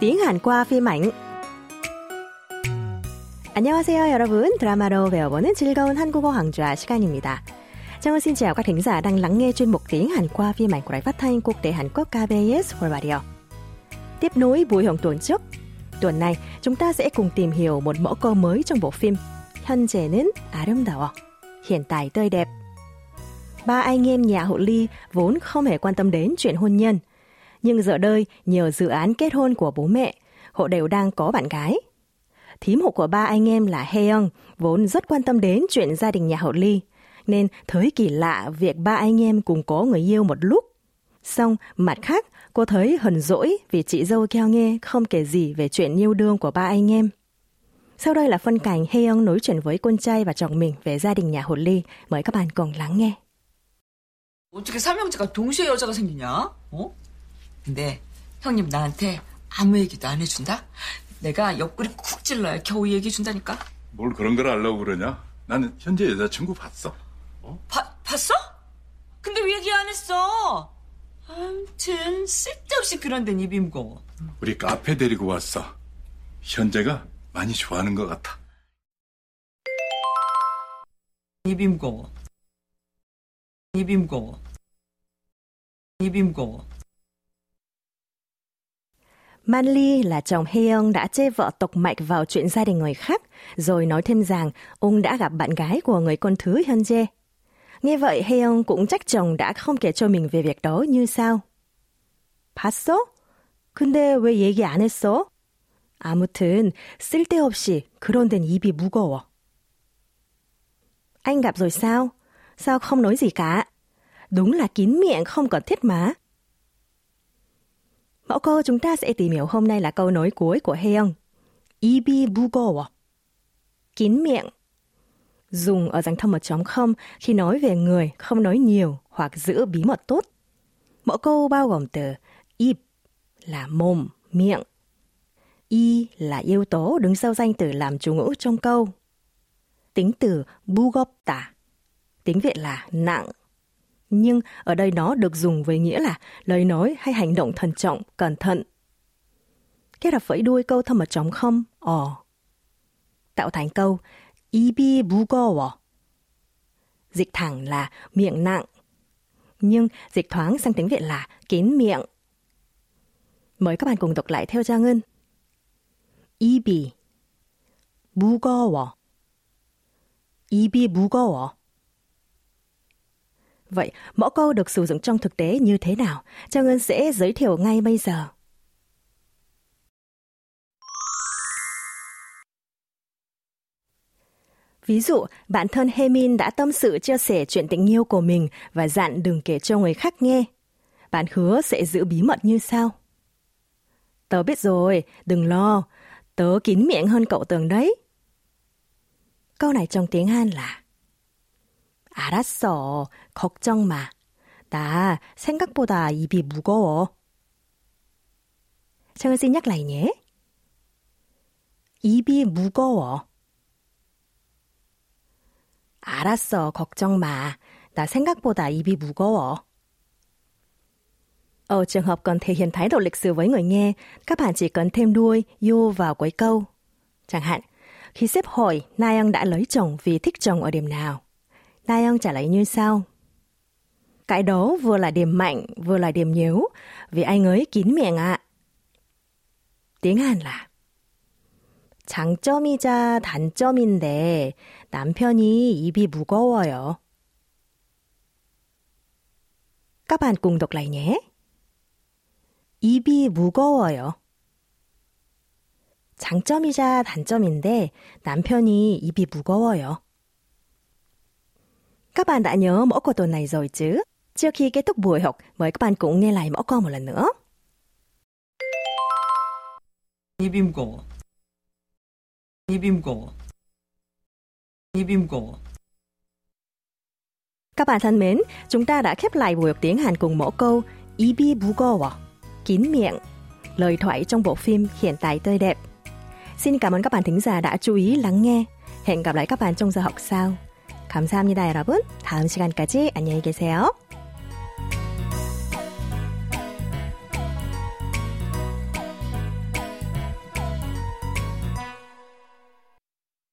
tiếng Hàn qua phim ảnh. 안녕하세요, 여러분. 드라마로 배워보는 즐거운 한국어 강좌 시간입니다. Chào xin chào các thính giả đang lắng nghe chuyên mục tiếng Hàn qua phim ảnh của Đài Phát thanh Quốc tế Hàn Quốc KBS World Radio. Tiếp nối buổi hồng tuần trước, tuần này chúng ta sẽ cùng tìm hiểu một mẫu câu mới trong bộ phim 현재는 아름다워, hiện tại tươi đẹp. Ba anh em nhà hộ ly vốn không hề quan tâm đến chuyện hôn nhân, nhưng giờ đây nhờ dự án kết hôn của bố mẹ, họ đều đang có bạn gái. Thím hộ của ba anh em là Heung vốn rất quan tâm đến chuyện gia đình nhà họ Ly, nên thấy kỳ lạ việc ba anh em cùng có người yêu một lúc. Xong, mặt khác, cô thấy hờn dỗi vì chị dâu keo nghe không kể gì về chuyện yêu đương của ba anh em. Sau đây là phân cảnh Heung nói chuyện với con trai và chồng mình về gia đình nhà hồ ly. Mời các bạn cùng lắng nghe. 어떻게 삼형제가 동시에 여자가 생기냐? 어? 근데 형님 나한테 아무 얘기도 안 해준다? 내가 옆구리 쿡 찔러야 겨우 얘기해 준다니까? 뭘 그런 걸 알려고 그러냐? 나는 현재 여자친구 봤어. 봐, 봤어? 근데 왜 얘기 안 했어? 아무튼 쓸데없이 그런 데는 입이 무거워. 우리 카페 데리고 왔어. 현재가 많이 좋아하는 것 같아. 입이 무거워. 입이 무거워. 입이 무거워. Manly là chồng Heung đã chê vợ tộc mạch vào chuyện gia đình người khác, rồi nói thêm rằng ông đã gặp bạn gái của người con thứ Hyunjae. Nghe vậy Heung cũng trách chồng đã không kể cho mình về việc đó như sao. 봤어? 근데 왜 얘기 안 했어? 아무튼 쓸데없이 그런 데는 입이 무거워. Anh gặp rồi sao? Sao không nói gì cả? Đúng là kín miệng không cần thiết mà. Mẫu câu chúng ta sẽ tìm hiểu hôm nay là câu nói cuối của Heung. 입이 무거워. Kín miệng. Dùng ở dạng thông một chấm không khi nói về người không nói nhiều hoặc giữ bí mật tốt. Mẫu câu bao gồm từ 입 là mồm, miệng. Y là yếu tố đứng sau danh từ làm chủ ngữ trong câu. Tính từ 무겁다. Tiếng Việt là nặng. Nhưng ở đây nó được dùng với nghĩa là lời nói hay hành động thận trọng, cẩn thận. Kết hợp với đuôi câu thâm một trống không, ò. Tạo thành câu 입이 무거워. Dịch thẳng là miệng nặng. Nhưng dịch thoáng sang tiếng Việt là kín miệng. Mời các bạn cùng đọc lại theo Trang Ngân. 입이 무거워. 입이 무거워. Vậy, mẫu câu được sử dụng trong thực tế như thế nào? Trang Ngân sẽ giới thiệu ngay bây giờ. Ví dụ, bạn thân Hemin đã tâm sự chia sẻ chuyện tình yêu của mình và dặn đừng kể cho người khác nghe. Bạn hứa sẽ giữ bí mật như sau. Tớ biết rồi, đừng lo. Tớ kín miệng hơn cậu tưởng đấy. Câu này trong tiếng Hàn là 알았어. 걱정 마. 나 생각보다 입이 무거워. Trang xin nhắc lại nhé. 입이 무거워. 알았어. 걱정 마. 나 생각보다 입이 무거워. Ở trường hợp cần thể hiện thái độ lịch sự với người nghe, các bạn chỉ cần thêm đuôi you vào cuối câu. Chẳng hạn, khi sếp hỏi Nayoung đã lấy chồng vì thích chồng ở điểm nào, Nayoung trả lời như sau. Cái đó vừa là điểm mạnh, vừa là điểm yếu, vì anh ấy kín miệng ạ. tiếng Hàn là 장점이자 단점인데 남편이 입이 무거워요. Các bạn cùng đọc lại nhé. 입이 무거워요. 장점이자 단점인데 남편이 입이 무거워요. Các bạn đã nhớ mẫu câu tuần này rồi chứ? Trước khi kết thúc buổi học, mời các bạn cũng nghe lại mẫu câu một lần nữa. 입이 무거워. 입이 무거워. 입이 mugo워. Các bạn thân mến, chúng ta đã khép lại buổi học tiếng Hàn cùng mẫu câu 입이 무거워, kín miệng, lời thoại trong bộ phim Hiện tại tươi đẹp. Xin cảm ơn các bạn thính giả đã chú ý lắng nghe. Hẹn gặp lại các bạn trong giờ học sau. 감사합니다, 여러분. 다음 시간까지 안녕히 계세요.